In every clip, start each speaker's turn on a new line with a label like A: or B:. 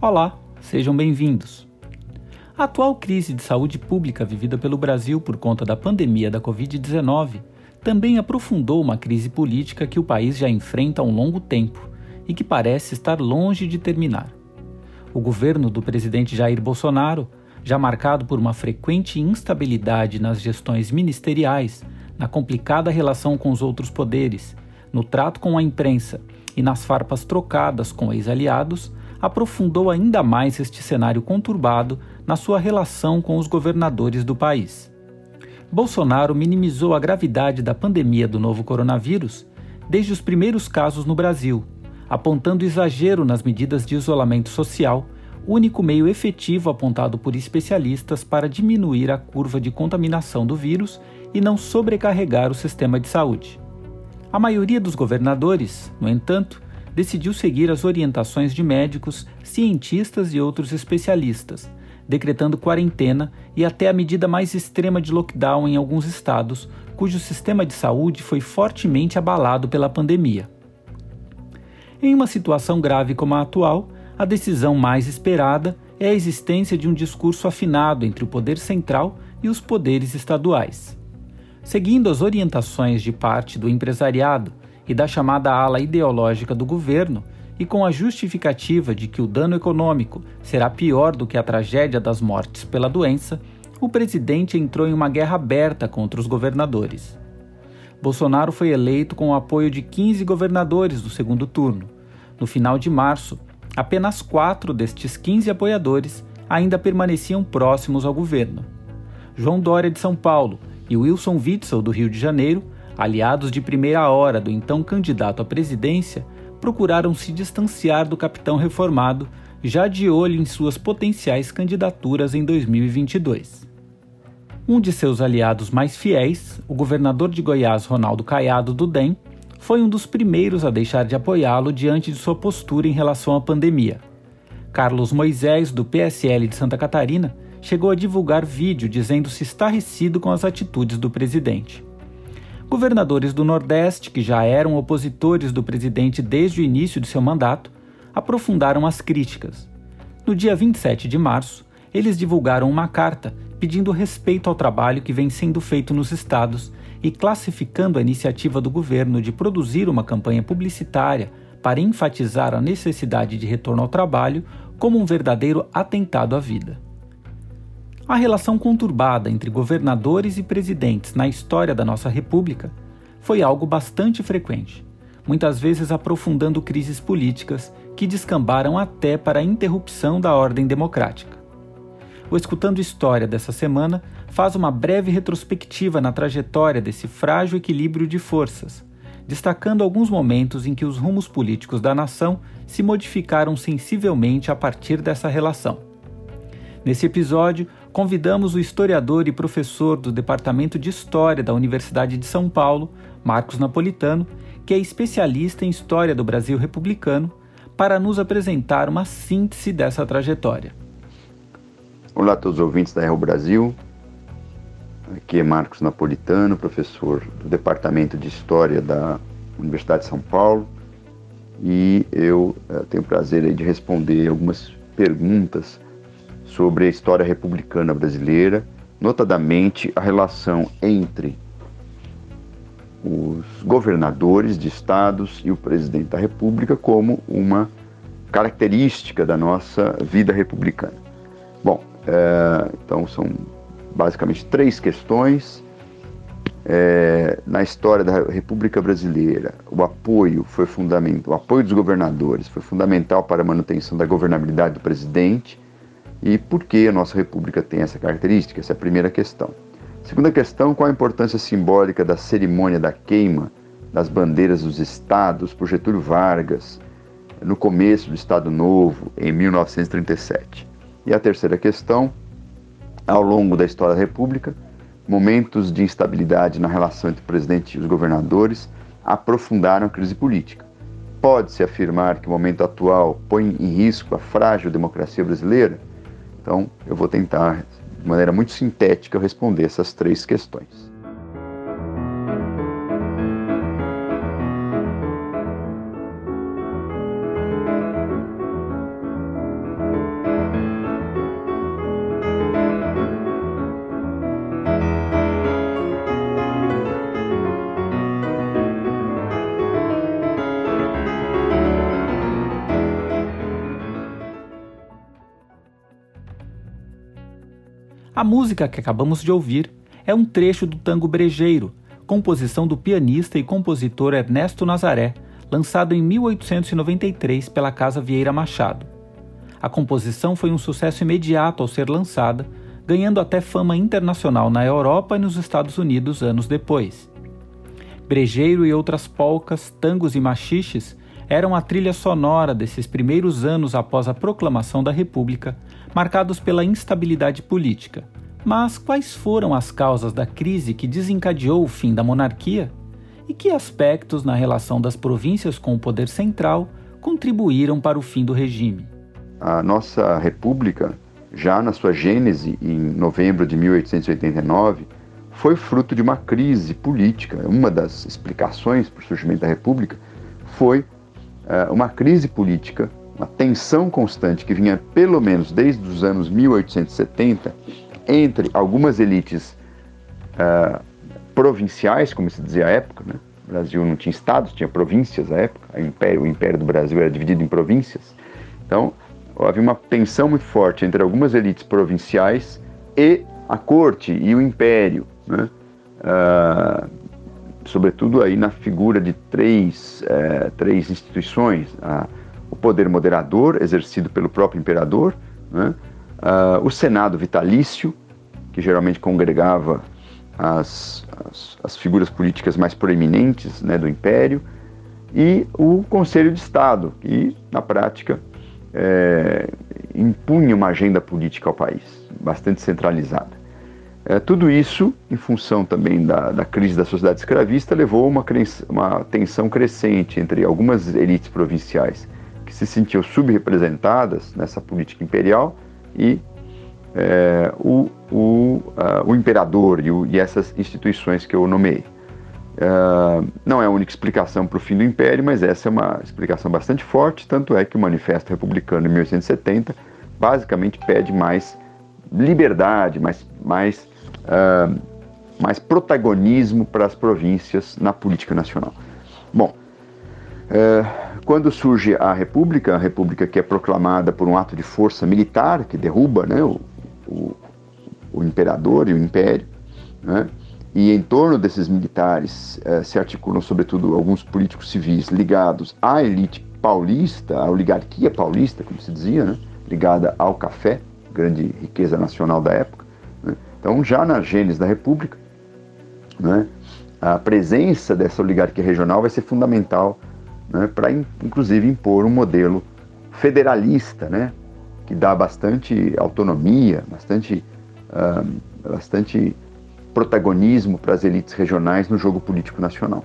A: Olá, sejam bem-vindos. A atual crise de saúde pública vivida pelo Brasil por conta da pandemia da Covid-19 também aprofundou uma crise política que o país já enfrenta há um longo tempo e que parece estar longe de terminar. O governo do presidente Jair Bolsonaro, já marcado por uma frequente instabilidade nas gestões ministeriais, na complicada relação com os outros poderes, no trato com a imprensa e nas farpas trocadas com ex-aliados, aprofundou ainda mais este cenário conturbado na sua relação com os governadores do país. Bolsonaro minimizou a gravidade da pandemia do novo coronavírus desde os primeiros casos no Brasil, apontando exagero nas medidas de isolamento social, único meio efetivo apontado por especialistas para diminuir a curva de contaminação do vírus e não sobrecarregar o sistema de saúde. A maioria dos governadores, no entanto, decidiu seguir as orientações de médicos, cientistas e outros especialistas, decretando quarentena e até a medida mais extrema de lockdown em alguns estados, cujo sistema de saúde foi fortemente abalado pela pandemia. Em uma situação grave como a atual, a decisão mais esperada é a existência de um discurso afinado entre o poder central e os poderes estaduais. Seguindo as orientações de parte do empresariado, e da chamada ala ideológica do governo, e com a justificativa de que o dano econômico será pior do que a tragédia das mortes pela doença, o presidente entrou em uma guerra aberta contra os governadores. Bolsonaro foi eleito com o apoio de 15 governadores do segundo turno. No final de março, apenas quatro destes 15 apoiadores ainda permaneciam próximos ao governo. João Dória de São Paulo e Wilson Witzel do Rio de Janeiro aliados de primeira hora do então candidato à presidência, procuraram se distanciar do capitão reformado, já de olho em suas potenciais candidaturas em 2022. Um de seus aliados mais fiéis, o governador de Goiás Ronaldo Caiado do DEM, foi um dos primeiros a deixar de apoiá-lo diante de sua postura em relação à pandemia. Carlos Moisés, do PSL de Santa Catarina, chegou a divulgar vídeo dizendo-se estarrecido com as atitudes do presidente. Governadores do Nordeste, que já eram opositores do presidente desde o início de seu mandato, aprofundaram as críticas. No dia 27 de março, eles divulgaram uma carta pedindo respeito ao trabalho que vem sendo feito nos estados e classificando a iniciativa do governo de produzir uma campanha publicitária para enfatizar a necessidade de retorno ao trabalho como um verdadeiro atentado à vida. A relação conturbada entre governadores e presidentes na história da nossa República foi algo bastante frequente, muitas vezes aprofundando crises políticas que descambaram até para a interrupção da ordem democrática. O Escutando História dessa semana faz uma breve retrospectiva na trajetória desse frágil equilíbrio de forças, destacando alguns momentos em que os rumos políticos da nação se modificaram sensivelmente a partir dessa relação. Nesse episódio, convidamos o historiador e professor do Departamento de História da Universidade de São Paulo, Marcos Napolitano, que é especialista em história do Brasil republicano, para nos apresentar uma síntese dessa trajetória.
B: Olá a todos os ouvintes da Real Brasil. Aqui é Marcos Napolitano, professor do Departamento de História da Universidade de São Paulo, e eu uh, tenho o prazer de responder algumas perguntas sobre a história republicana brasileira, notadamente a relação entre os governadores de estados e o presidente da República como uma característica da nossa vida republicana. Bom, é, então são basicamente três questões. É, na história da República Brasileira, o apoio foi fundamental, o apoio dos governadores foi fundamental para a manutenção da governabilidade do presidente e por que a nossa república tem essa característica? Essa é a primeira questão. Segunda questão, qual a importância simbólica da cerimônia da queima das bandeiras dos estados por Getúlio Vargas no começo do Estado Novo, em 1937? E a terceira questão, ao longo da história da República, momentos de instabilidade na relação entre o presidente e os governadores aprofundaram a crise política. Pode-se afirmar que o momento atual põe em risco a frágil democracia brasileira? Então, eu vou tentar, de maneira muito sintética, responder essas três questões.
A: Música que acabamos de ouvir é um trecho do tango Brejeiro, composição do pianista e compositor Ernesto Nazaré, lançado em 1893 pela Casa Vieira Machado. A composição foi um sucesso imediato ao ser lançada, ganhando até fama internacional na Europa e nos Estados Unidos anos depois. Brejeiro e outras polcas, tangos e machiches eram a trilha sonora desses primeiros anos após a proclamação da República, marcados pela instabilidade política. Mas quais foram as causas da crise que desencadeou o fim da monarquia? E que aspectos na relação das províncias com o poder central contribuíram para o fim do regime?
B: A nossa república, já na sua gênese em novembro de 1889, foi fruto de uma crise política. Uma das explicações para o surgimento da república foi uh, uma crise política, uma tensão constante que vinha pelo menos desde os anos 1870 entre algumas elites uh, provinciais, como se dizia à época, né? o Brasil não tinha estados, tinha províncias à época, o império, o império do Brasil era dividido em províncias. Então, havia uma tensão muito forte entre algumas elites provinciais e a corte e o império, né? uh, sobretudo aí na figura de três, uh, três instituições, uh, o poder moderador exercido pelo próprio imperador, né? Uh, o Senado vitalício, que geralmente congregava as, as, as figuras políticas mais proeminentes né, do Império, e o Conselho de Estado, que na prática é, impunha uma agenda política ao país, bastante centralizada. É, tudo isso, em função também da, da, crise da sociedade escravista, levou a uma, uma tensão crescente entre algumas elites provinciais que se sentiam subrepresentadas nessa política imperial e é, o, o, uh, o, imperador e, o, e, essas instituições que eu nomeei. Uh, não é a única explicação para o fim do império, mas essa é uma explicação bastante forte, tanto é que o Manifesto Republicano de 1870 basicamente pede mais liberdade, mais, mais, uh, mais protagonismo para as províncias na política nacional. Bom, quando surge a República, a República que é proclamada por um ato de força militar, que derruba né, o, o, o imperador e o império, né, e em torno desses militares eh, se articulam, sobretudo, alguns políticos civis ligados à elite paulista, à oligarquia paulista, como se dizia, né, ligada ao café, grande riqueza nacional da época. Né. Então, já na gênese da República, né, a presença dessa oligarquia regional vai ser fundamental né, para inclusive impor um modelo federalista, né, que dá bastante autonomia, bastante, bastante protagonismo para as elites regionais no jogo político nacional.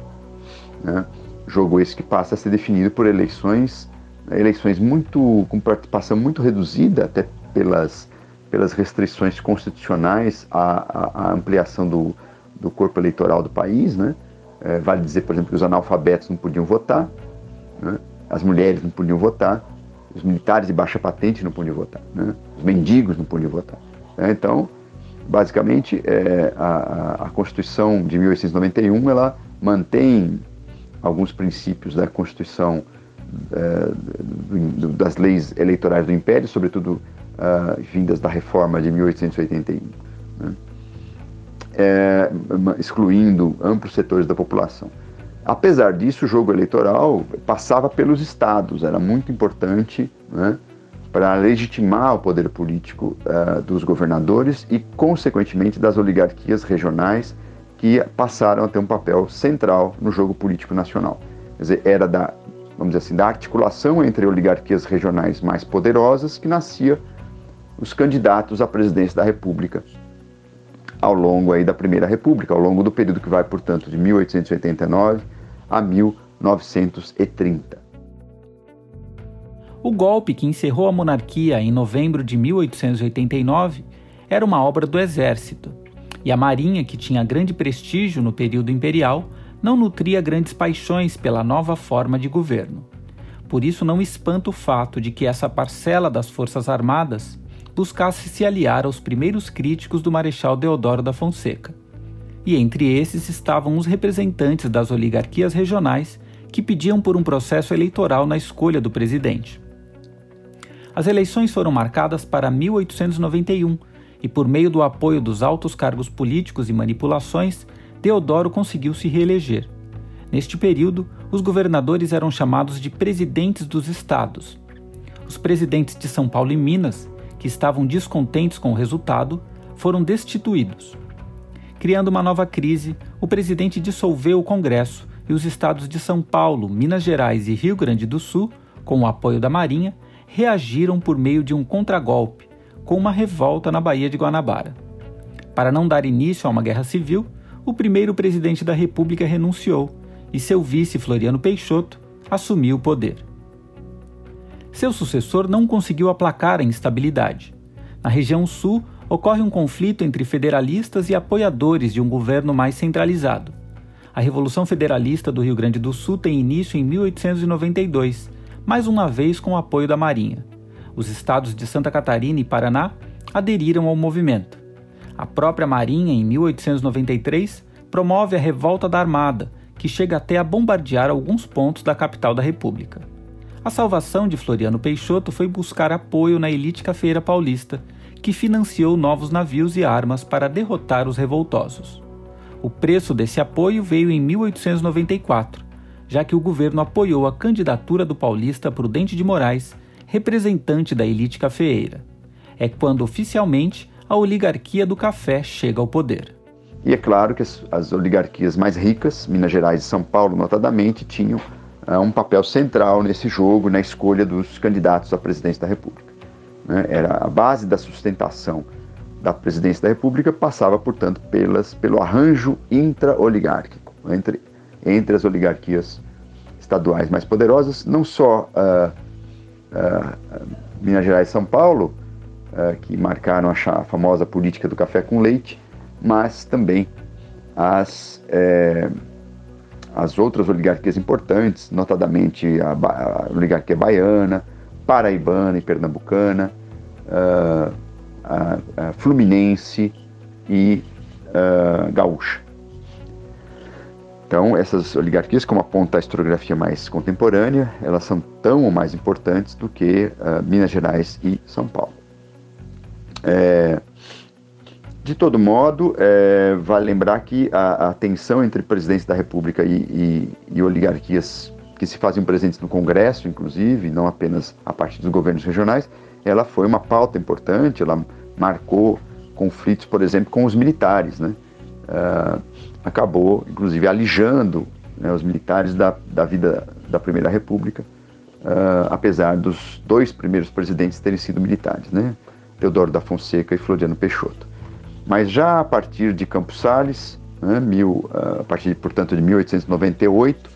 B: Né? Jogo esse que passa a ser definido por eleições, eleições muito com participação muito reduzida, até pelas, pelas restrições constitucionais à, à ampliação do, do corpo eleitoral do país. Né? É, vale dizer, por exemplo, que os analfabetos não podiam votar, né? As mulheres não podiam votar, os militares de baixa patente não podiam votar, né? os mendigos não podiam votar. Né? Então, basicamente, é, a, a, Constituição de 1891 ela mantém alguns princípios da Constituição é, das leis eleitorais do Império, sobretudo uh, vindas da reforma de 1881, né? é, excluindo amplos setores da população. Apesar disso, o jogo eleitoral passava pelos estados, era muito importante né, para legitimar o poder político uh, dos governadores e, consequentemente, das oligarquias regionais que passaram a ter um papel central no jogo político nacional. Quer dizer, era da, vamos dizer assim, da articulação entre oligarquias regionais mais poderosas que nascia os candidatos à presidência da República ao longo aí da Primeira República, ao longo do período que vai, portanto, de 1889 a 1930.
A: O golpe que encerrou a monarquia em novembro de 1889 era uma obra do exército, e a Marinha, que tinha grande prestígio no período imperial, não nutria grandes paixões pela nova forma de governo. Por isso, não espanta o fato de que essa parcela das Forças Armadas buscasse se aliar aos primeiros críticos do Marechal Deodoro da Fonseca e entre esses estavam os representantes das oligarquias regionais que pediam por um processo eleitoral na escolha do presidente. As eleições foram marcadas para 1891 e por meio do apoio dos altos cargos políticos e manipulações, Deodoro conseguiu se reeleger. Neste período, os governadores eram chamados de presidentes dos estados. Os presidentes de São Paulo e Minas, que estavam descontentes com o resultado, foram destituídos. Criando uma nova crise, o presidente dissolveu o Congresso e os estados de São Paulo, Minas Gerais e Rio Grande do Sul, com o apoio da Marinha, reagiram por meio de um contragolpe, com uma revolta na Baía de Guanabara. Para não dar início a uma guerra civil, o primeiro presidente da República renunciou e seu vice Floriano Peixoto assumiu o poder. Seu sucessor não conseguiu aplacar a instabilidade. Na região sul, ocorre um conflito entre federalistas e apoiadores de um governo mais centralizado. A Revolução Federalista do Rio Grande do Sul tem início em 1892, mais uma vez com o apoio da Marinha. Os estados de Santa Catarina e Paraná aderiram ao movimento. A própria Marinha, em 1893, promove a Revolta da Armada, que chega até a bombardear alguns pontos da capital da República. A salvação de Floriano Peixoto foi buscar apoio na elite cafeira paulista, que financiou novos navios e armas para derrotar os revoltosos. O preço desse apoio veio em 1894, já que o governo apoiou a candidatura do paulista Prudente de Moraes, representante da elite cafeeira. É quando oficialmente a oligarquia do café chega ao poder.
B: E é claro que as, as oligarquias mais ricas, Minas Gerais e São Paulo, notadamente, tinham uh, um papel central nesse jogo, na escolha dos candidatos à presidência da República. Né? Era a base da sustentação da presidência da República passava, portanto, pelas, pelo arranjo intra-oligárquico entre, entre as oligarquias estaduais mais poderosas, não só uh, uh, Minas Gerais e São Paulo, uh, que marcaram a, famosa política do café com leite, mas também as, eh, as outras oligarquias importantes, notadamente a, a, oligarquia baiana, paraibana e pernambucana, uh, fluminense e gaúcha. Então, essas oligarquias, como aponta a historiografia mais contemporânea, elas são tão ou mais importantes do que Minas Gerais e São Paulo. É, de todo modo, é, vale lembrar que a, a, tensão entre presidentes da República e, e, e, oligarquias que se faziam presentes no Congresso, inclusive, não apenas a partir dos governos regionais, ela foi uma pauta importante, ela marcou conflitos, por exemplo, com os militares, né? Uh, acabou, inclusive, alijando né, os militares da, da vida da Primeira República, uh, apesar dos dois primeiros presidentes terem sido militares, né? Teodoro da Fonseca e Floriano Peixoto. Mas já a partir de Campos Salles, né, mil, ah, a partir, portanto, de 1898,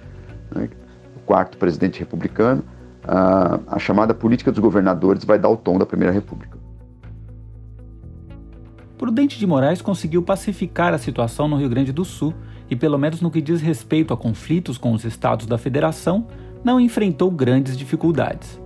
B: né, o quarto presidente republicano, a, a chamada política dos governadores vai dar o tom da Primeira República.
A: Prudente de Moraes conseguiu pacificar a situação no Rio Grande do Sul e, pelo menos no que diz respeito a conflitos com os estados da federação, não enfrentou grandes dificuldades.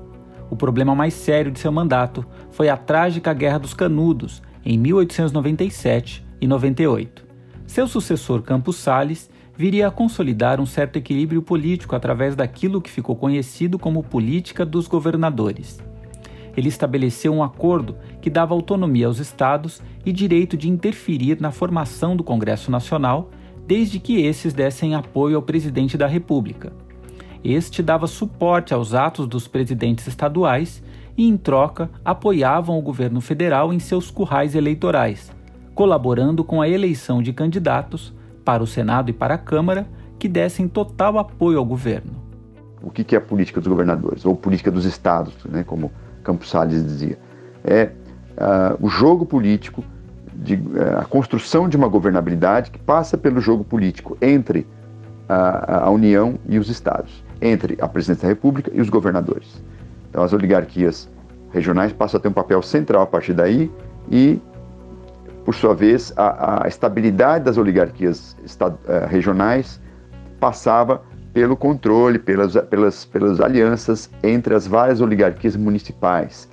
A: O problema mais sério de seu mandato foi a trágica Guerra dos Canudos, em 1897 e 98. Seu sucessor Campos Salles viria a consolidar um certo equilíbrio político através daquilo que ficou conhecido como política dos governadores. Ele estabeleceu um acordo que dava autonomia aos estados e direito de interferir na formação do Congresso Nacional, desde que esses dessem apoio ao presidente da República. Este dava suporte aos atos dos presidentes estaduais e, em troca, apoiavam o governo federal em seus currais eleitorais, colaborando com a eleição de candidatos para o Senado e para a Câmara que dessem total apoio ao governo.
B: O que é a política dos governadores, ou política dos estados, né, como Campos Salles dizia? É uh, o jogo político, de, uh, a construção de uma governabilidade que passa pelo jogo político entre a, a União e os estados entre a presidência da República e os governadores. Então, as oligarquias regionais passam a ter um papel central a partir daí e, por sua vez, a, a estabilidade das oligarquias estad, uh, regionais passava pelo controle, pelas, pelas, pelas alianças entre as várias oligarquias municipais,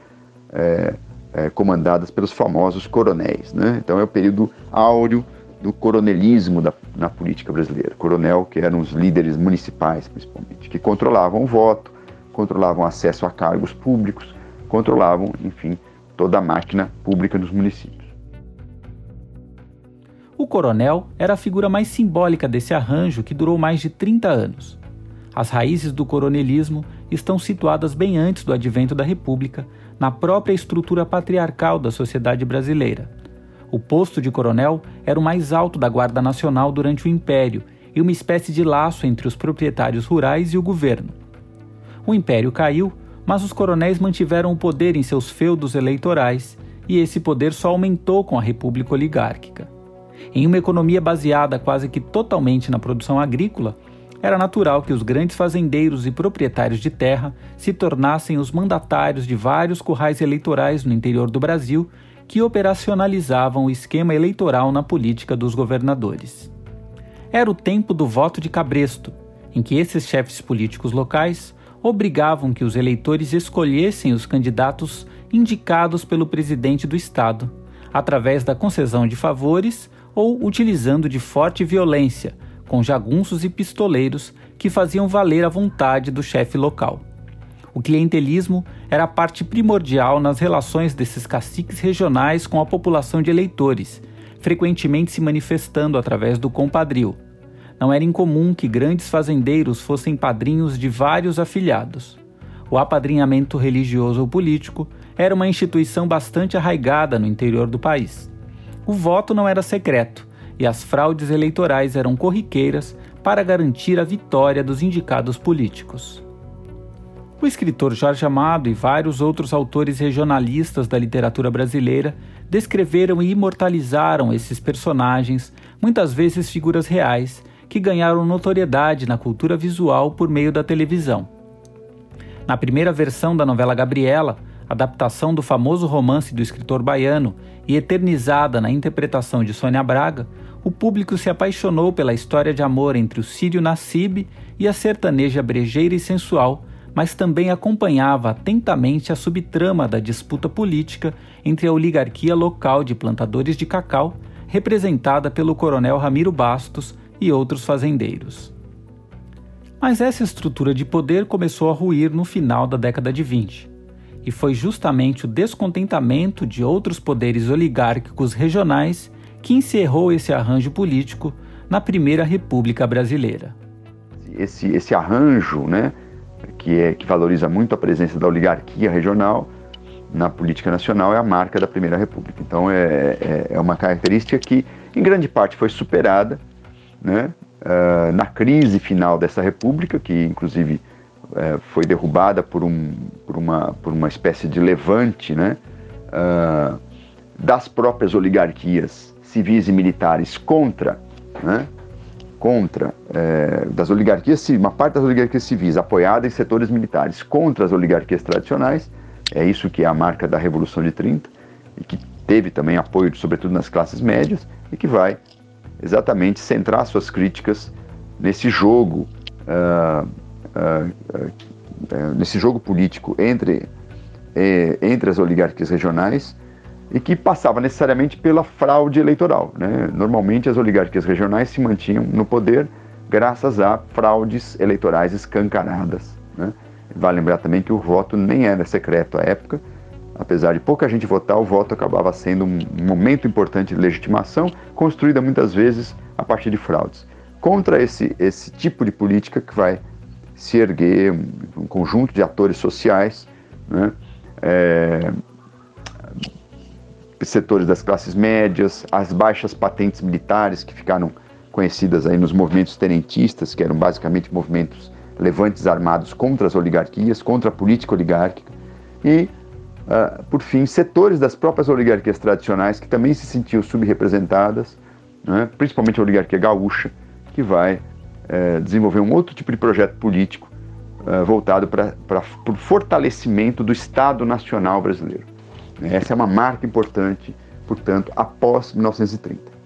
B: é, é, comandadas pelos famosos coronéis. Né? Então, é o período áureo do coronelismo da, na política brasileira. Coronel, que eram os líderes municipais, principalmente, que controlavam o voto, controlavam acesso a cargos públicos, controlavam, enfim, toda a máquina pública dos municípios.
A: O coronel era a figura mais simbólica desse arranjo que durou mais de 30 anos. As raízes do coronelismo estão situadas bem antes do advento da República, na própria estrutura patriarcal da sociedade brasileira. O posto de coronel era o mais alto da Guarda Nacional durante o Império e uma espécie de laço entre os proprietários rurais e o governo. O Império caiu, mas os coronéis mantiveram o poder em seus feudos eleitorais e esse poder só aumentou com a República Oligárquica. Em uma economia baseada quase que totalmente na produção agrícola, era natural que os grandes fazendeiros e proprietários de terra se tornassem os mandatários de vários currais eleitorais no interior do Brasil que operacionalizavam o esquema eleitoral na política dos governadores. Era o tempo do voto de cabresto, em que esses chefes políticos locais obrigavam que os eleitores escolhessem os candidatos indicados pelo presidente do Estado, através da concessão de favores ou utilizando de forte violência com jagunços e pistoleiros que faziam valer a vontade do chefe local. O clientelismo era parte primordial nas relações desses caciques regionais com a população de eleitores, frequentemente se manifestando através do compadrio. Não era incomum que grandes fazendeiros fossem padrinhos de vários afilhados. O apadrinhamento religioso ou político era uma instituição bastante arraigada no interior do país. O voto não era secreto, e as fraudes eleitorais eram corriqueiras para garantir a vitória dos indicados políticos. O escritor Jorge Amado e vários outros autores regionalistas da literatura brasileira descreveram e imortalizaram esses personagens, muitas vezes figuras reais, que ganharam notoriedade na cultura visual por meio da televisão. Na primeira versão da novela Gabriela, adaptação do famoso romance do escritor baiano e eternizada na interpretação de Sônia Braga, o público se apaixonou pela história de amor entre o sírio Nassib e a sertaneja brejeira e sensual, mas também acompanhava atentamente a subtrama da disputa política entre a oligarquia local de plantadores de cacau, representada pelo coronel Ramiro Bastos e outros fazendeiros. Mas essa estrutura de poder começou a ruir no final da década de 20. E foi justamente o descontentamento de outros poderes oligárquicos regionais que encerrou esse arranjo político na Primeira República Brasileira.
B: Esse, esse arranjo, né, que, é, que valoriza muito a presença da oligarquia regional na política nacional, é a marca da Primeira República. Então, é, é, é uma característica que, em grande parte, foi superada né, uh, na crise final dessa República, que, inclusive, uh, foi derrubada por, um, por, uma, por uma espécie de levante né, uh, das próprias oligarquias civis e militares contra, né, contra é, das oligarquias, uma parte das oligarquias civis apoiada em setores militares contra as oligarquias tradicionais, é isso que é a marca da Revolução de 30 e que teve também apoio, sobretudo nas classes médias, e que vai exatamente centrar suas críticas nesse jogo, uh, nesse jogo político entre, eh, entre as oligarquias regionais e que passava necessariamente pela fraude eleitoral. Né? Normalmente as oligarquias regionais se mantinham no poder graças a fraudes eleitorais escancaradas. Né? Vale lembrar também que o voto nem era secreto à época, apesar de pouca gente votar, o voto acabava sendo um momento importante de legitimação, construída muitas vezes a partir de fraudes. Contra esse, esse tipo de política que vai se erguer um, conjunto de atores sociais, né? é, setores das classes médias, as baixas patentes militares que ficaram conhecidas aí nos movimentos tenentistas, que eram basicamente movimentos levantes armados contra as oligarquias, contra a política oligárquica, e, uh, por fim, setores das próprias oligarquias tradicionais que também se sentiam subrepresentadas, né, principalmente a oligarquia gaúcha, que vai uh, desenvolver um outro tipo de projeto político uh, voltado para o fortalecimento do Estado Nacional brasileiro. Essa é uma marca importante, portanto, após 1930.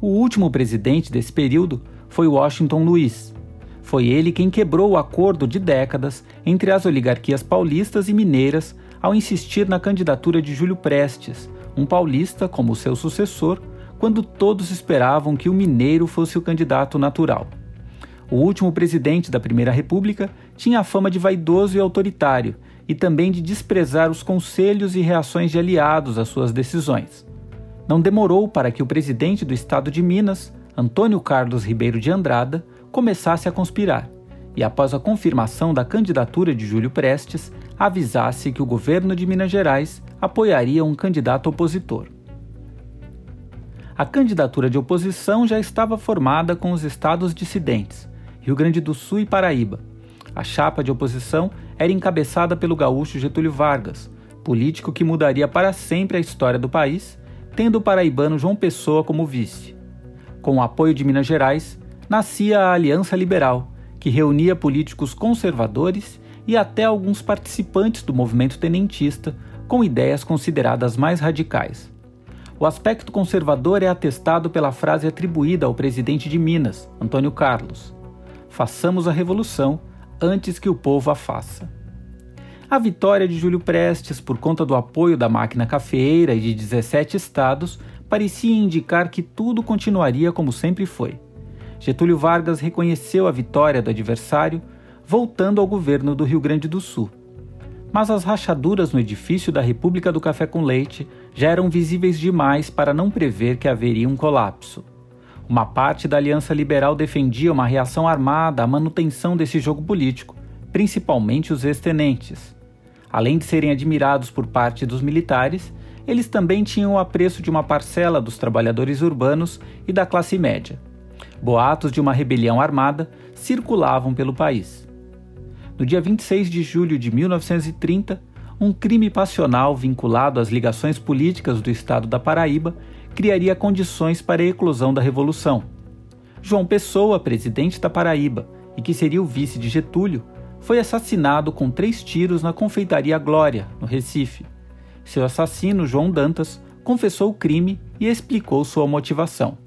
A: O último presidente desse período foi Washington Luiz. Foi ele quem quebrou o acordo de décadas entre as oligarquias paulistas e mineiras ao insistir na candidatura de Júlio Prestes, um paulista como seu sucessor, quando todos esperavam que o mineiro fosse o candidato natural. O último presidente da Primeira República tinha a fama de vaidoso e autoritário, e também de desprezar os conselhos e reações de aliados às suas decisões. Não demorou para que o presidente do estado de Minas, Antônio Carlos Ribeiro de Andrada, começasse a conspirar e, após a confirmação da candidatura de Júlio Prestes, avisasse que o governo de Minas Gerais apoiaria um candidato opositor. A candidatura de oposição já estava formada com os estados dissidentes, Rio Grande do Sul e Paraíba. A chapa de oposição era encabeçada pelo gaúcho Getúlio Vargas, político que mudaria para sempre a história do país, tendo o paraibano João Pessoa como vice. Com o apoio de Minas Gerais, nascia a Aliança Liberal, que reunia políticos conservadores e até alguns participantes do movimento tenentista com ideias consideradas mais radicais. O aspecto conservador é atestado pela frase atribuída ao presidente de Minas, Antônio Carlos: Façamos a revolução antes que o povo a faça. A vitória de Júlio Prestes, por conta do apoio da máquina cafeeira e de 17 estados, parecia indicar que tudo continuaria como sempre foi. Getúlio Vargas reconheceu a vitória do adversário, voltando ao governo do Rio Grande do Sul. Mas as rachaduras no edifício da República do Café com Leite já eram visíveis demais para não prever que haveria um colapso. Uma parte da Aliança Liberal defendia uma reação armada à manutenção desse jogo político, principalmente os ex-tenentes. Além de serem admirados por parte dos militares, eles também tinham o apreço de uma parcela dos trabalhadores urbanos e da classe média. Boatos de uma rebelião armada circulavam pelo país. No dia 26 de julho de 1930, um crime passional vinculado às ligações políticas do estado da Paraíba criaria condições para a eclosão da Revolução. João Pessoa, presidente da Paraíba e que seria o vice de Getúlio, foi assassinado com três tiros na confeitaria Glória, no Recife. Seu assassino, João Dantas, confessou o crime e explicou sua motivação.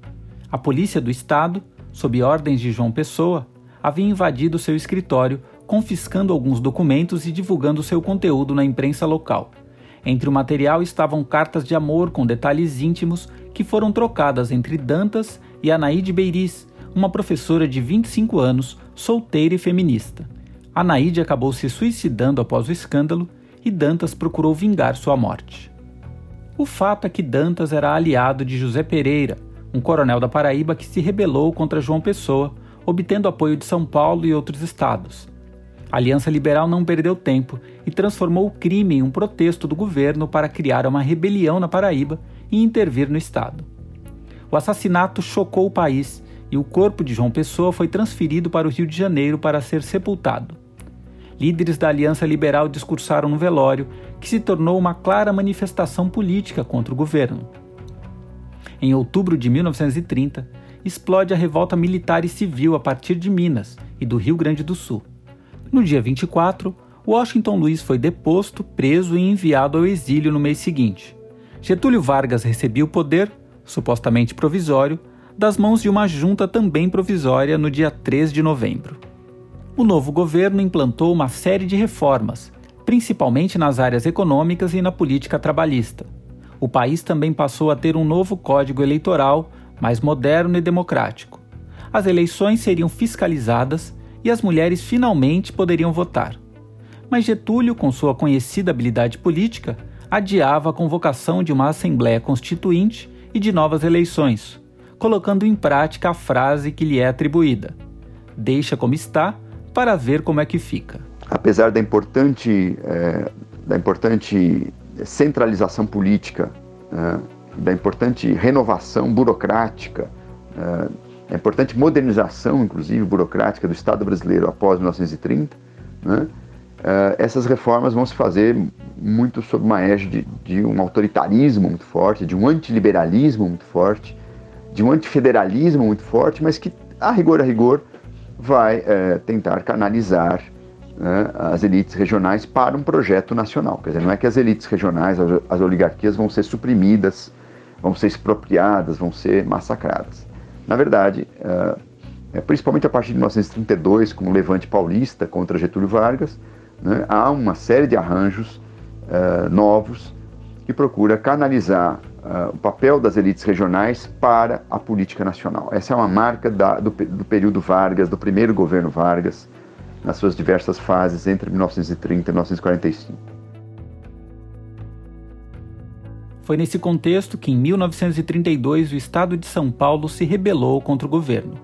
A: A polícia do estado, sob ordens de João Pessoa, havia invadido seu escritório, confiscando alguns documentos e divulgando seu conteúdo na imprensa local. Entre o material estavam cartas de amor com detalhes íntimos que foram trocadas entre Dantas e Anaíde Beiris, uma professora de 25 anos, solteira e feminista. Anaíde acabou se suicidando após o escândalo e Dantas procurou vingar sua morte. O fato é que Dantas era aliado de José Pereira, um coronel da Paraíba que se rebelou contra João Pessoa, obtendo apoio de São Paulo e outros estados. A Aliança Liberal não perdeu tempo e transformou o crime em um protesto do governo para criar uma rebelião na Paraíba e intervir no estado. O assassinato chocou o país e o corpo de João Pessoa foi transferido para o Rio de Janeiro para ser sepultado. Líderes da Aliança Liberal discursaram no velório, que se tornou uma clara manifestação política contra o governo. Em outubro de 1930, explode a revolta militar e civil a partir de Minas e do Rio Grande do Sul. No dia 24, Washington Luiz foi deposto, preso e enviado ao exílio no mês seguinte. Getúlio Vargas recebia o poder, supostamente provisório, das mãos de uma junta também provisória no dia 3 de novembro. O novo governo implantou uma série de reformas, principalmente nas áreas econômicas e na política trabalhista o país também passou a ter um novo código eleitoral, mais moderno e democrático. As eleições seriam fiscalizadas e as mulheres finalmente poderiam votar. Mas Getúlio, com sua conhecida habilidade política, adiava a convocação de uma Assembleia Constituinte e de novas eleições, colocando em prática a frase que lhe é atribuída: Deixa como está para ver como é que fica.
B: Apesar da importante, é, da importante centralização política, né, da importante renovação burocrática, né, da importante modernização, inclusive, burocrática do Estado brasileiro após 1930, né, eh, essas reformas vão se fazer muito sob uma égide de, um autoritarismo muito forte, de um antiliberalismo muito forte, de um antifederalismo muito forte, mas que, a rigor a rigor, vai é, tentar canalizar né, as elites regionais para um projeto nacional. Quer dizer, não é que as elites regionais, as oligarquias vão ser suprimidas, vão ser expropriadas, vão ser massacradas. Na verdade, uh, é, principalmente a partir de 1932, com o levante paulista contra Getúlio Vargas, né, há uma série de arranjos uh, novos que procura canalizar uh, o papel das elites regionais para a política nacional. Essa é uma marca da, do, do período Vargas, do primeiro governo Vargas, nas suas diversas fases entre 1930 e 1945.
A: Foi nesse contexto que, em 1932, o Estado de São Paulo se rebelou contra o governo.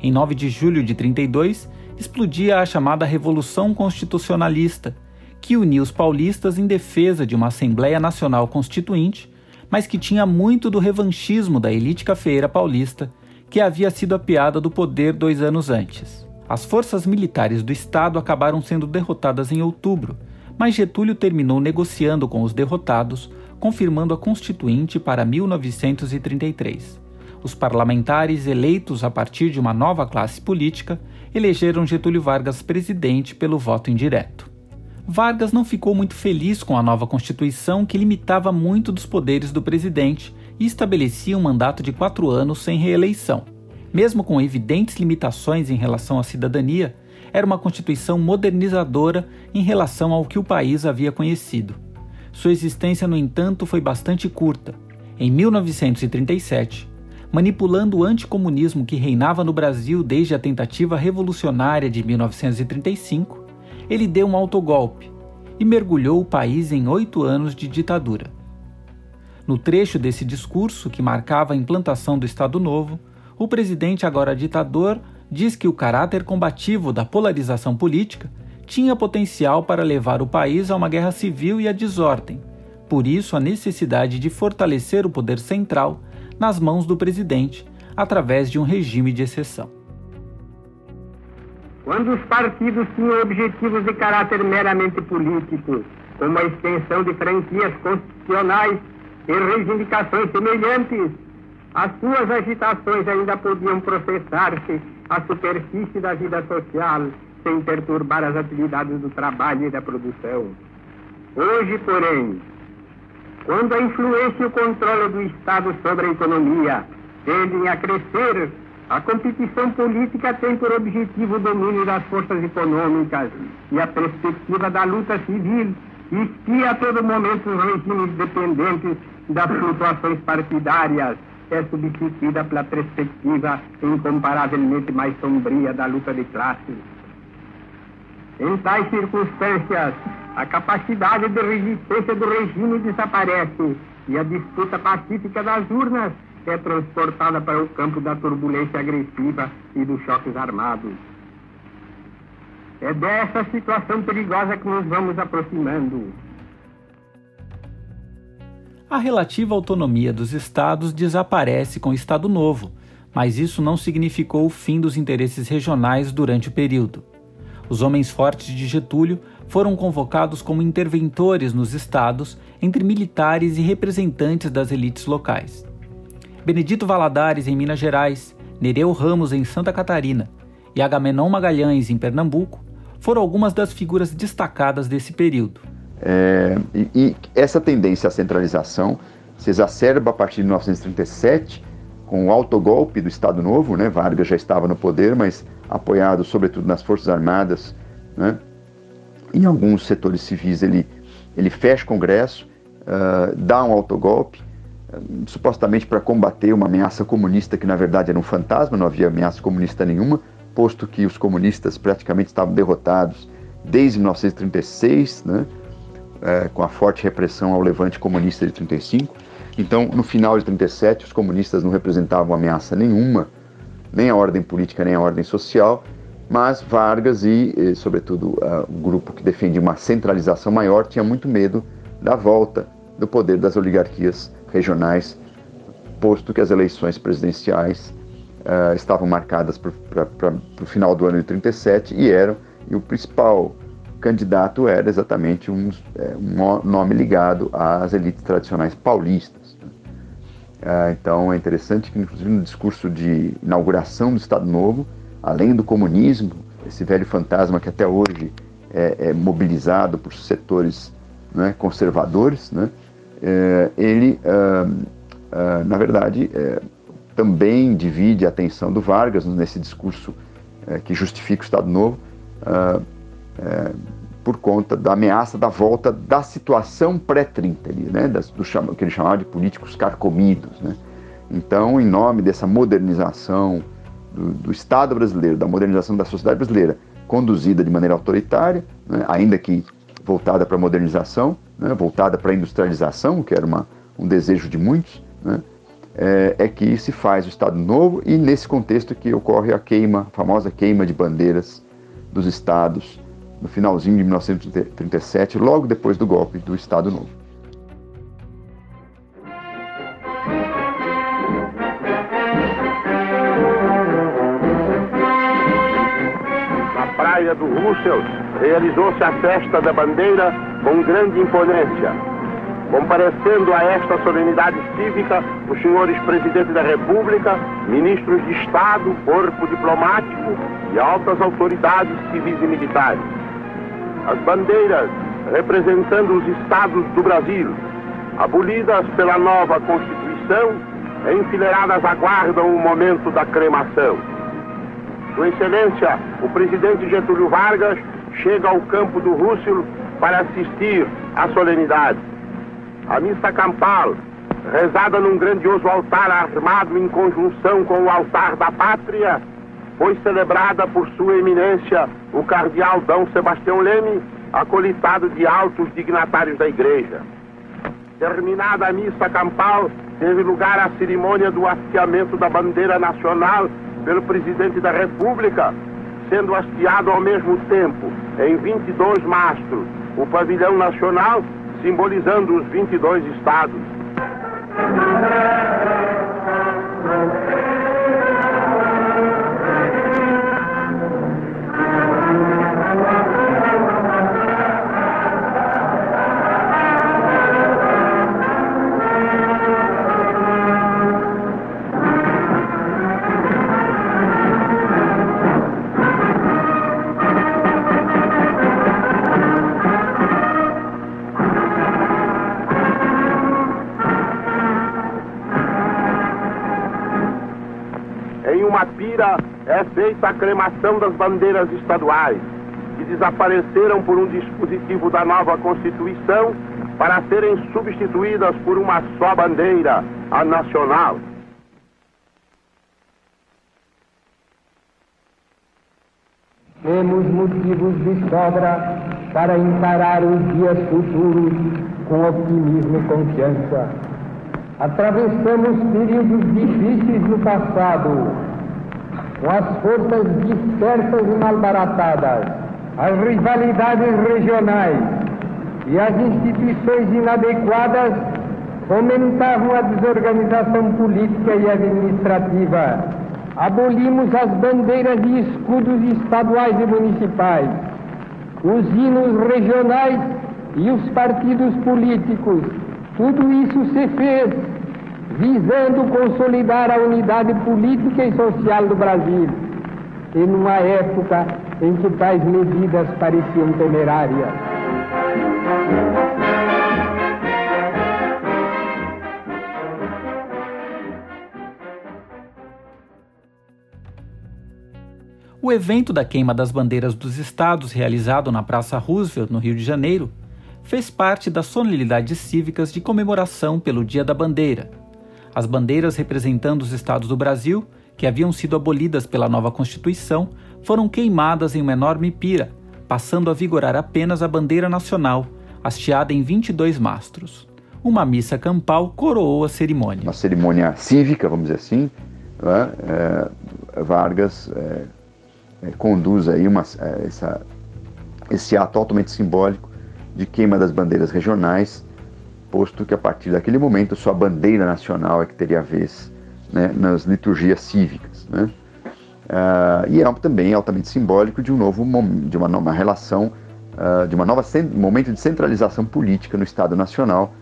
A: Em 9 de julho de 32, explodia a chamada Revolução Constitucionalista, que unia os paulistas em defesa de uma Assembleia Nacional Constituinte, mas que tinha muito do revanchismo da elite cafeeira paulista, que havia sido apiada do poder dois anos antes. As forças militares do Estado acabaram sendo derrotadas em outubro, mas Getúlio terminou negociando com os derrotados, confirmando a Constituinte para 1933. Os parlamentares eleitos a partir de uma nova classe política elegeram Getúlio Vargas presidente pelo voto indireto. Vargas não ficou muito feliz com a nova Constituição que limitava muito dos poderes do presidente e estabelecia um mandato de quatro anos sem reeleição. Mesmo com evidentes limitações em relação à cidadania, era uma Constituição modernizadora em relação ao que o país havia conhecido. Sua existência, no entanto, foi bastante curta. Em 1937, manipulando o anticomunismo que reinava no Brasil desde a tentativa revolucionária de 1935, ele deu um autogolpe e mergulhou o país em oito anos de ditadura. No trecho desse discurso, que marcava a implantação do Estado Novo, o presidente, agora ditador, diz que o caráter combativo da polarização política tinha potencial para levar o país a uma guerra civil e a desordem. Por isso, a necessidade de fortalecer o poder central nas mãos do presidente, através de um regime de exceção.
C: Quando os partidos tinham objetivos de caráter meramente político, como a extensão de franquias constitucionais e reivindicações semelhantes, as suas agitações ainda podiam processar-se à superfície da vida social, sem perturbar as atividades do trabalho e da produção. Hoje, porém, quando a influência e o controle do Estado sobre a economia tendem a crescer, a competição política tem por objetivo o domínio das forças econômicas e a perspectiva da luta civil espia a todo momento os regimes dependentes das flutuações partidárias é substituída pela perspectiva incomparavelmente mais sombria da luta de classes. Em tais circunstâncias, a capacidade de resistência do regime desaparece e a disputa pacífica das urnas é transportada para o campo da turbulência agressiva e dos choques armados. É dessa situação perigosa que nos vamos aproximando.
A: A relativa autonomia dos estados desaparece com o Estado Novo, mas isso não significou o fim dos interesses regionais durante o período. Os homens fortes de Getúlio foram convocados como interventores nos estados entre militares e representantes das elites locais. Benedito Valadares em Minas Gerais, Nereu Ramos em Santa Catarina e Agamenon Magalhães em Pernambuco foram algumas das figuras destacadas desse período.
B: É, e, e, essa tendência à centralização se exacerba a partir de 1937 com o autogolpe do Estado Novo, né? Vargas já estava no poder, mas apoiado sobretudo nas Forças Armadas, né? Em alguns setores civis ele, ele fecha o Congresso, uh, dá um autogolpe, uh, supostamente para combater uma ameaça comunista que na verdade era um fantasma, não havia ameaça comunista nenhuma, posto que os comunistas praticamente estavam derrotados desde 1936, né? é, com a forte repressão ao levante comunista de 35. Então, no final de 37, os comunistas não representavam ameaça nenhuma, nem a ordem política, nem a ordem social, mas Vargas e, e sobretudo, o grupo que defendia uma centralização maior tinha muito medo da volta do poder das oligarquias regionais, posto que as eleições presidenciais uh, estavam marcadas para o final do ano de 37 e eram, e o principal candidato era exatamente um, é, um nome ligado às elites tradicionais paulistas. É, então é interessante que, inclusive, no discurso de inauguração do Estado Novo, além do comunismo, esse velho fantasma que até hoje é, é mobilizado por setores né, conservadores, né, é, ele, ah, ah, na verdade, é, também divide a atenção do Vargas nesse discurso é, que justifica o Estado Novo. Por conta da ameaça da volta da situação pré-30, né, do que ele chamava de políticos carcomidos. Né. Então, em nome dessa modernização do, do, Estado brasileiro, da modernização da sociedade brasileira, conduzida de maneira autoritária, né, ainda que voltada para a modernização, né, voltada para a industrialização, que era uma, um desejo de muitos, né, é, é, que se faz o Estado Novo e nesse contexto que ocorre a queima, a famosa queima de bandeiras dos estados no finalzinho de 1937, logo depois do golpe do Estado Novo.
D: Na praia do Russell, realizou-se a festa da bandeira com grande imponência. Comparecendo a esta solenidade cívica, os senhores presidentes da República, ministros de Estado, corpo diplomático e altas autoridades civis e militares. As bandeiras representando os estados do Brasil, abolidas pela nova Constituição, enfileiradas aguardam o momento da cremação. Sua Excelência, o presidente Getúlio Vargas, chega ao campo do Rússio para assistir à solenidade. A missa campal, rezada num grandioso altar armado em conjunção com o altar da pátria, foi celebrada por sua eminência, o cardeal D. Sebastião Leme, acolitado de altos dignatários da igreja. Terminada a missa campal, teve lugar a cerimônia do hasteamento da bandeira nacional pelo presidente da República, sendo hasteado ao mesmo tempo, em 22 mastros, o pavilhão nacional, simbolizando os 22 estados. É feita a cremação das bandeiras estaduais, que desapareceram por um dispositivo da nova Constituição para serem substituídas por uma só bandeira, a nacional.
C: Temos motivos de sobra para encarar os dias futuros com otimismo e confiança. Atravessamos períodos difíceis no passado com as forças dispersas e malbaratadas, as rivalidades regionais e as instituições inadequadas fomentavam a desorganização política e administrativa. Abolimos as bandeiras e escudos estaduais e municipais, os hinos regionais e os partidos políticos. Tudo isso se fez visando consolidar a unidade política e social do Brasil, e numa época em que tais medidas pareciam temerárias.
A: O evento da queima das bandeiras dos estados, realizado na Praça Roosevelt, no Rio de Janeiro, fez parte das solenidades cívicas de comemoração pelo Dia da Bandeira, as bandeiras representando os estados do Brasil, que haviam sido abolidas pela nova Constituição, foram queimadas em uma enorme pira, passando a vigorar apenas a bandeira nacional, hasteada em 22 mastros. Uma missa campal coroou a cerimônia.
B: Uma cerimônia cívica, vamos dizer assim. Né? É, Vargas é, é, conduz aí uma, é, essa, esse ato altamente simbólico de queima das bandeiras regionais posto que a partir daquele momento sua bandeira nacional é que teria vez né, nas liturgias cívicas. Né? Uh, e é também altamente simbólico de um novo de uma nova relação, uh, de uma nova momento de centralização política no Estado Nacional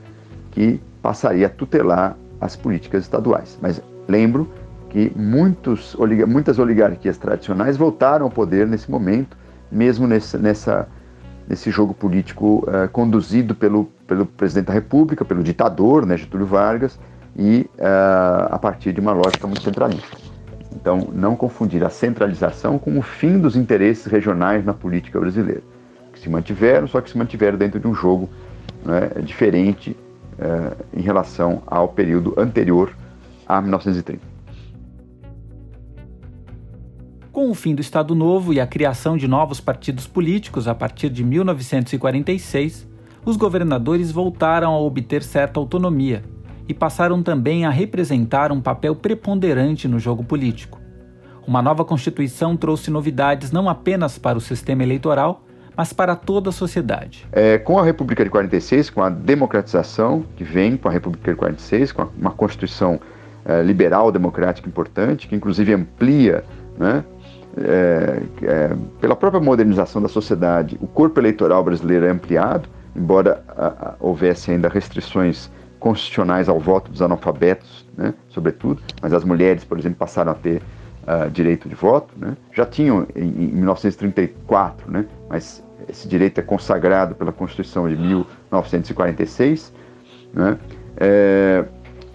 B: que passaria a tutelar as políticas estaduais. Mas lembro que muitos, muitas oligarquias tradicionais voltaram ao poder nesse momento, mesmo nessa, nessa nesse jogo político uh, conduzido pelo, pelo presidente da República, pelo ditador, né, Getúlio Vargas, e uh, a partir de uma lógica muito centralista. Então, não confundir a centralização com o fim dos interesses regionais na política brasileira, que se mantiveram, só que se mantiveram dentro de um jogo né, diferente uh, em relação ao período anterior a 1930.
A: Com o fim do Estado Novo e a criação de novos partidos políticos a partir de 1946, os governadores voltaram a obter certa autonomia e passaram também a representar um papel preponderante no jogo político. Uma nova Constituição trouxe novidades não apenas para o sistema eleitoral, mas para toda a sociedade.
B: É, com a República de 46, com a democratização que vem com a República de 46, com uma Constituição é, liberal, democrática importante, que inclusive amplia, né, é, é, pela própria modernização da sociedade, o corpo eleitoral brasileiro é ampliado, embora a, a, houvesse ainda restrições constitucionais ao voto dos analfabetos, né, sobretudo, mas as mulheres, por exemplo, passaram a ter uh, direito de voto, né, já tinham em, em 1934, né, mas esse direito é consagrado pela Constituição de 1946. Né? É,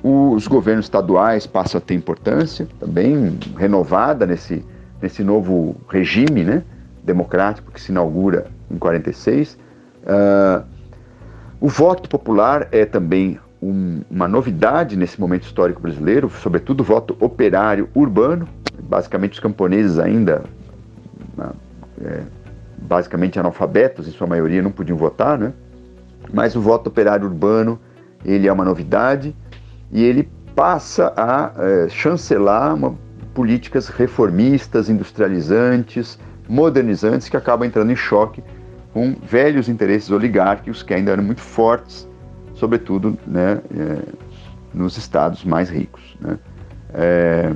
B: os governos estaduais passam a ter importância também renovada nesse, nesse novo regime né, democrático que se inaugura em 46. Uh, ah, o voto popular é também um, uma novidade nesse momento histórico brasileiro, sobretudo o voto operário urbano, basicamente os camponeses ainda é, basicamente analfabetos, em sua maioria, não podiam votar, né? Mas o voto operário urbano, ele é uma novidade e ele passa a é, chancelar uma, políticas reformistas, industrializantes, modernizantes, que acabam entrando em choque com velhos interesses oligárquicos que ainda eram muito fortes, sobretudo né, é, nos estados mais ricos. Né? É,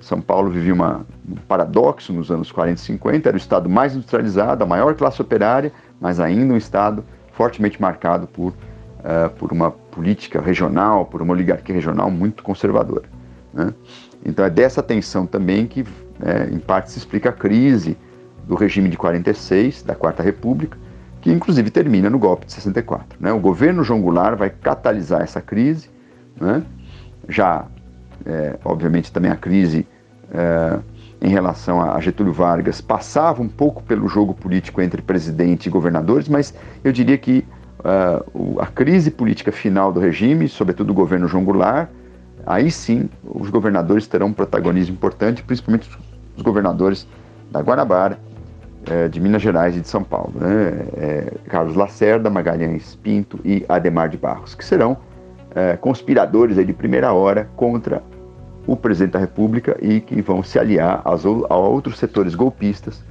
B: são Paulo vivia uma, um paradoxo nos anos 40 e 50, era o estado mais industrializado, a maior classe operária, mas ainda um estado fortemente marcado por, uh, por uma política regional, por uma oligarquia regional muito conservadora. Né? Então é dessa tensão também que, é, em parte, se explica a crise do regime de 46, da Quarta República, que inclusive termina no golpe de 64. Né? O governo João Goulart vai catalisar essa crise, né? já, é, obviamente, também a crise é, em relação a Getúlio Vargas passava um pouco pelo jogo político entre presidente e governadores, mas eu diria que uh, a crise política final do regime, sobretudo do governo João Goulart, aí sim os governadores terão um protagonismo importante, principalmente os governadores da Guanabara, é, de Minas Gerais e de São Paulo, né? é, Carlos Lacerda, Magalhães Pinto e Ademar de Barros, que serão é, conspiradores de primeira hora contra o presidente da República e que vão se aliar aos, a outros setores golpistas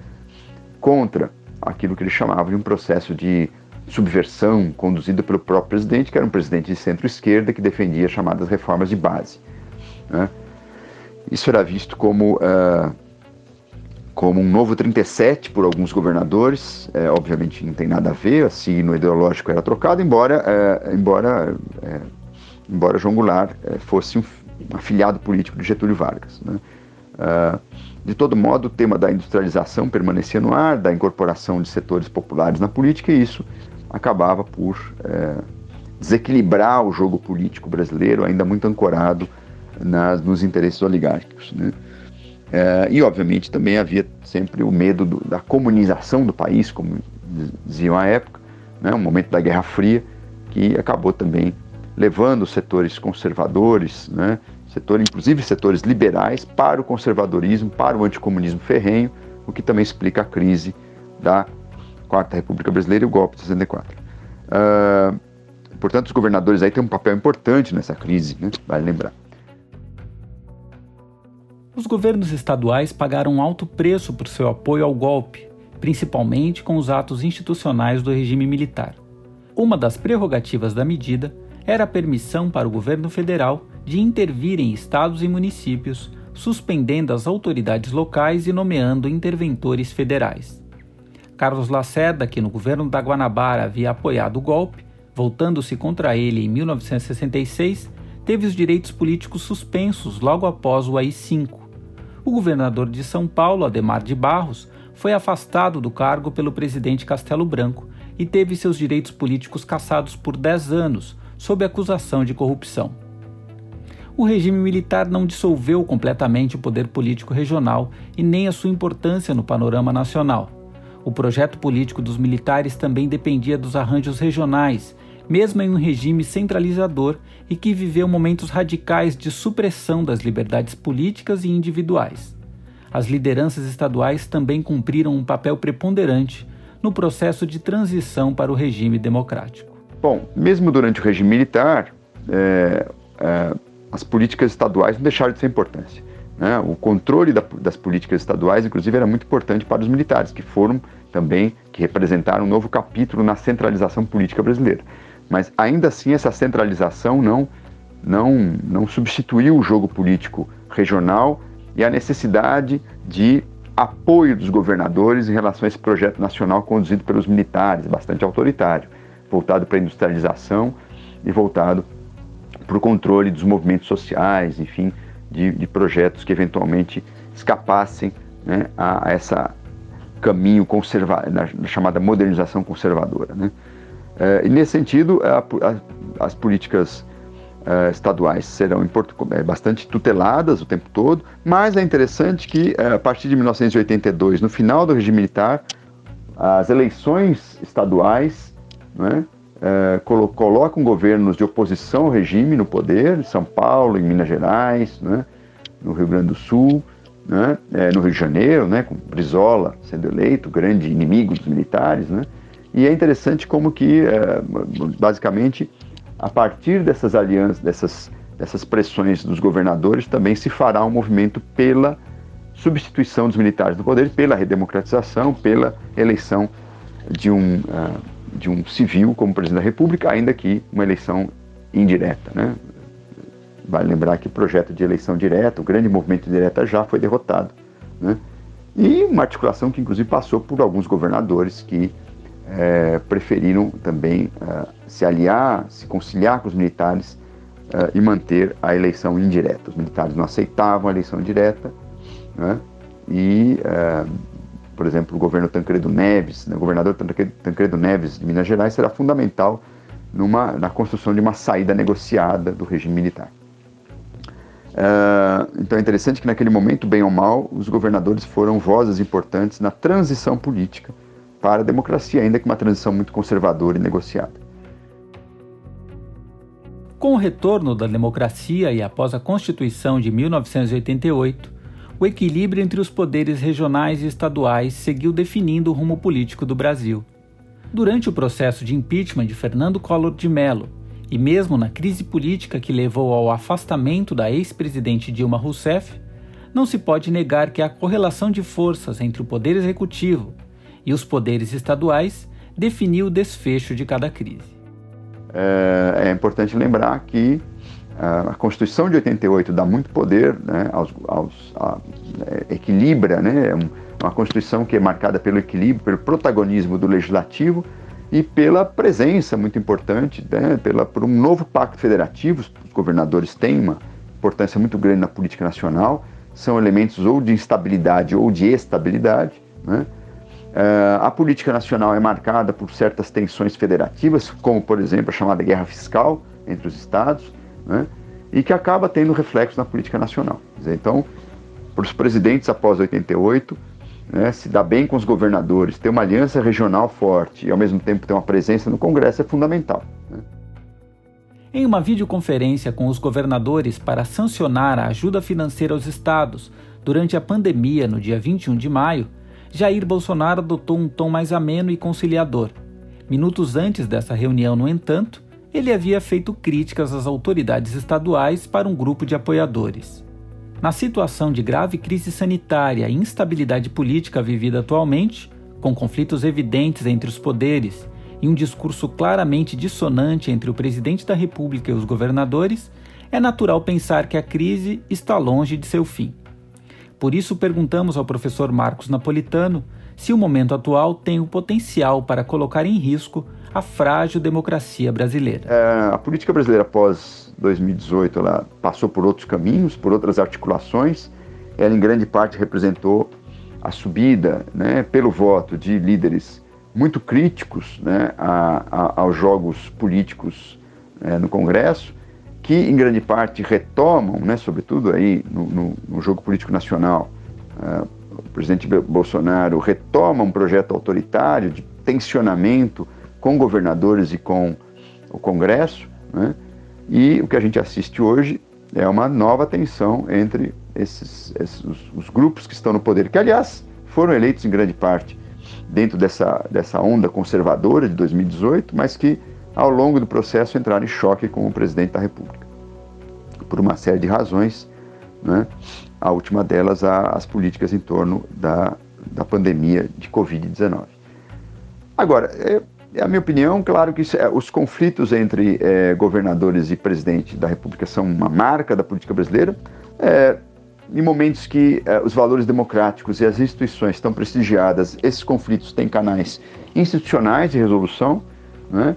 B: contra aquilo que ele chamava de um processo de subversão conduzido pelo próprio presidente, que era um presidente de centro-esquerda que defendia chamadas reformas de base. Né? Isso era visto como, uh, como um novo 37 por alguns governadores, é, obviamente não tem nada a ver, assim, no ideológico era trocado, embora, é, embora, é, embora João Goulart fosse um afiliado político de Getúlio Vargas. Né? Uh, de todo modo, o tema da industrialização permanecia no ar, da incorporação de setores populares na política, e isso acabava por é, desequilibrar o jogo político brasileiro, ainda muito ancorado nas, nos interesses oligárquicos. Né? É, e, obviamente, também havia sempre o medo do, da comunização do país, como diziam à época, né? um momento da Guerra Fria, que acabou também levando setores conservadores, né, setor, inclusive setores liberais, para o conservadorismo, para o anticomunismo ferrenho, o que também explica a crise da Quarta República Brasileira e o golpe de 64. Uh, ah, portanto, os governadores aí têm um papel importante nessa crise, né, vale lembrar.
A: Os governos estaduais pagaram um alto preço por seu apoio ao golpe, principalmente com os atos institucionais do regime militar. Uma das prerrogativas da medida era a permissão para o governo federal de intervir em estados e municípios, suspendendo as autoridades locais e nomeando interventores federais. Carlos Lacerda, que no governo da Guanabara havia apoiado o golpe, voltando-se contra ele em 1966, teve os direitos políticos suspensos logo após o AI-5. O governador de São Paulo, Ademar de Barros, foi afastado do cargo pelo presidente Castelo Branco e teve seus direitos políticos cassados por 10 anos, sob acusação de corrupção. O regime militar não dissolveu completamente o poder político regional e nem a sua importância no panorama nacional. O projeto político dos militares também dependia dos arranjos regionais, mesmo em um regime centralizador e que viveu momentos radicais de supressão das liberdades políticas e individuais. as lideranças estaduais também cumpriram um papel preponderante no processo de transição para o regime democrático.
B: Bom, mesmo durante o regime militar, é, é, as políticas estaduais não deixaram de ser importantes. Né? O controle da, das políticas estaduais, inclusive, era muito importante para os militares, que foram também, que representaram um novo capítulo na centralização política brasileira. Mas ainda assim, essa centralização não, não, não substituiu o jogo político regional e a necessidade de apoio dos governadores em relação a esse projeto nacional conduzido pelos militares, bastante autoritário, voltado para a industrialização e voltado para o controle dos movimentos sociais, enfim, de, de projetos que eventualmente escapassem né, a, a esse caminho conserva na, chamada modernização conservadora. Né? É, e nesse sentido, a, a, as políticas uh, estaduais serão é, bastante tuteladas o tempo todo, mas é interessante que, uh, a partir de 1982, no final do regime militar, as eleições estaduais né, uh, colocam governos de oposição ao regime no poder, em São Paulo, em Minas Gerais, né, no Rio Grande do Sul, né, no Rio de Janeiro, né, com Brizola sendo eleito, grande inimigo dos militares, né, e é interessante como que, basicamente, a partir dessas alianças, dessas, dessas pressões dos governadores, também se fará um movimento pela substituição dos militares do poder, pela redemocratização, pela eleição de um, uh, de um civil como presidente da República, ainda que uma eleição indireta. Né? Vale lembrar que o projeto de eleição direta, o grande movimento direta já foi derrotado. Né? E uma articulação que, inclusive, passou por alguns governadores que é, preferiram também é, se aliar, se conciliar com os militares é, e manter a eleição indireta. Os militares não aceitavam a eleição direta né? e, por exemplo, o governo Tancredo Neves, né, o governador Tancredo Neves de Minas Gerais será fundamental numa, na construção de uma saída negociada do regime militar. Uh, então é interessante que naquele momento, bem ou mal, os governadores foram vozes importantes na transição política para a democracia, ainda que uma transição muito conservadora e negociada.
A: Com o retorno da democracia e após a Constituição de 1988, o equilíbrio entre os poderes regionais e estaduais seguiu definindo o rumo político do Brasil. Durante o processo de impeachment de Fernando Collor de Mello, e mesmo na crise política que levou ao afastamento da ex-presidente Dilma Rousseff, não se pode negar que a correlação de forças entre o poder executivo, e os poderes estaduais definiu o desfecho de cada crise.
B: É, é importante lembrar que a Constituição de 88 dá muito poder né, aos, aos a, é, equilibra, né, é uma Constituição que é marcada pelo equilíbrio, pelo protagonismo do legislativo e pela presença muito importante, né, pela, por um novo pacto federativo. Os governadores têm uma importância muito grande na política nacional, são elementos ou de instabilidade ou de estabilidade. Né? Uh, a política nacional é marcada por certas tensões federativas, como, por exemplo, a chamada guerra fiscal entre os estados, né, e que acaba tendo reflexo na política nacional. Dizer, então, para os presidentes após 88, né, se dar bem com os governadores, ter uma aliança regional forte e, ao mesmo tempo, ter uma presença no Congresso é fundamental. Né.
A: Em uma videoconferência com os governadores para sancionar a ajuda financeira aos estados durante a pandemia no dia 21 de maio, Jair Bolsonaro adotou um tom mais ameno e conciliador. Minutos antes dessa reunião, no entanto, ele havia feito críticas às autoridades estaduais para um grupo de apoiadores. Na situação de grave crise sanitária e instabilidade política vivida atualmente, com conflitos evidentes entre os poderes e um discurso claramente dissonante entre o presidente da República e os governadores, é natural pensar que a crise está longe de seu fim. Por isso, perguntamos ao professor Marcos Napolitano se o momento atual tem o potencial para colocar em risco a frágil democracia brasileira.
B: É, a política brasileira após 2018 ela passou por outros caminhos, por outras articulações. Ela, em grande parte, representou a subida né, pelo voto de líderes muito críticos né, a, a, aos jogos políticos é, no Congresso que em grande parte retomam, né, sobretudo aí no, no, no jogo político nacional, uh, o presidente Bolsonaro retoma um projeto autoritário de tensionamento com governadores e com o Congresso, né, e o que a gente assiste hoje é uma nova tensão entre esses, esses os, os, grupos que estão no poder, que aliás foram eleitos em grande parte dentro dessa, dessa onda conservadora de 2018, mas que ao longo do processo entraram em choque com o presidente da República, por uma série de razões, né? a última delas a, as políticas em torno da, da pandemia de Covid-19. Agora, é, a minha opinião, claro que é, os conflitos entre é, governadores e presidente da República são uma marca da política brasileira. É, em momentos que é, os valores democráticos e as instituições estão prestigiadas, esses conflitos têm canais institucionais de resolução, né?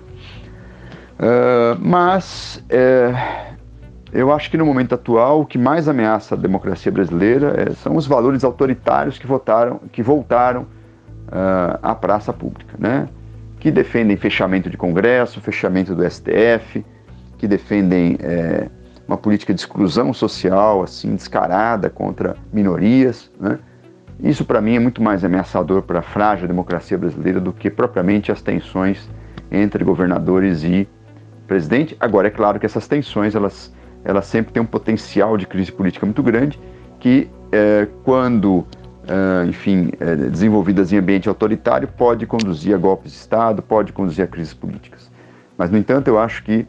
B: Mas é, eu acho que no momento atual o que mais ameaça a democracia brasileira é, são os valores autoritários que votaram, que voltaram uh, à praça pública, né? Que defendem fechamento de Congresso, fechamento do STF, que defendem é, uma política de exclusão social assim descarada contra minorias, né? Isso para mim é muito mais ameaçador para a frágil democracia brasileira do que propriamente as tensões entre governadores e presidente. Agora, é claro que essas tensões, elas, elas sempre têm um potencial de crise política muito grande, que é, quando, é, enfim, é, desenvolvidas em ambiente autoritário, pode conduzir a golpes de Estado, pode conduzir a crises políticas. Mas, no entanto, eu acho que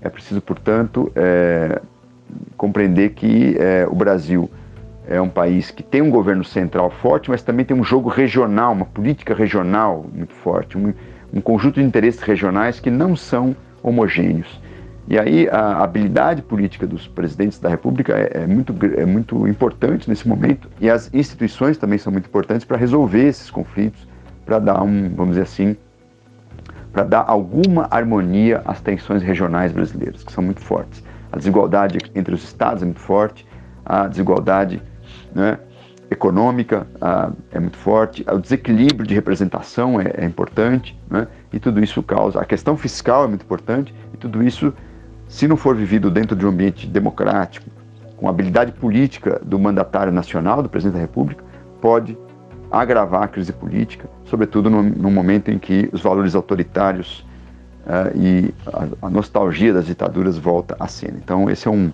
B: é preciso, portanto, é, compreender que é, o Brasil é um país que tem um governo central forte, mas também tem um jogo regional, uma política regional muito forte, um, um conjunto de interesses regionais que não são homogêneos. E aí a habilidade política dos presidentes da República é, é, muito, é muito importante nesse momento e as instituições também são muito importantes para resolver esses conflitos, para dar um, vamos dizer assim, para dar alguma harmonia às tensões regionais brasileiras, que são muito fortes. A desigualdade entre os estados é muito forte, a desigualdade né, econômica ah, é muito forte, o desequilíbrio de representação é, é importante, né, e tudo isso causa. A questão fiscal é muito importante, e tudo isso, se não for vivido dentro de um ambiente democrático, com habilidade política do mandatário nacional, do presidente da República, pode agravar a crise política, sobretudo no, no momento em que os valores autoritários uh, e a, a, nostalgia das ditaduras volta à cena. Então, esse é um,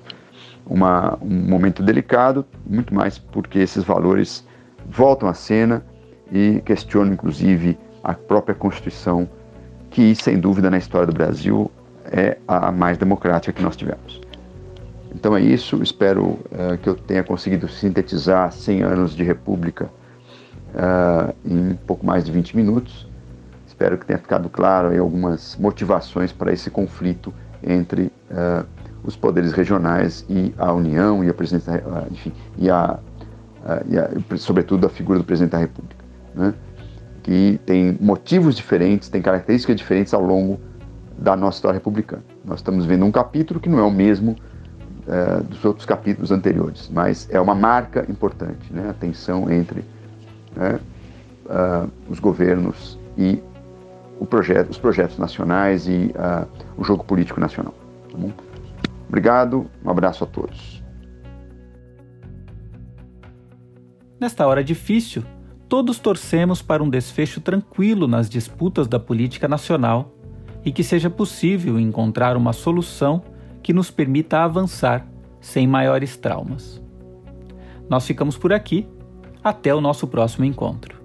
B: uma, um momento delicado, muito mais porque esses valores voltam à cena e questionam, inclusive, a própria Constituição, que, sem dúvida, na história do Brasil é a mais democrática que nós tivemos. Então é isso, espero uh, que eu tenha conseguido sintetizar 100 anos de República uh, em pouco mais de 20 minutos. Espero que tenha ficado claro aí algumas motivações para esse conflito entre uh, os poderes regionais e a União e a presidência, enfim, e a, e a, sobretudo a figura do presidente da República, né? que tem motivos diferentes, tem características diferentes ao longo da nossa história republicana. Nós estamos vendo um capítulo que não é o mesmo é, dos outros capítulos anteriores, mas é uma marca importante, né? a tensão entre né, uh, os governos e projeto, os projetos nacionais e uh, o jogo político nacional. Tá? Obrigado, um abraço a todos.
A: Nesta hora difícil, todos torcemos para um desfecho tranquilo nas disputas da política nacional e que seja possível encontrar uma solução que nos permita avançar sem maiores traumas. Nós ficamos por aqui. Até o nosso próximo encontro.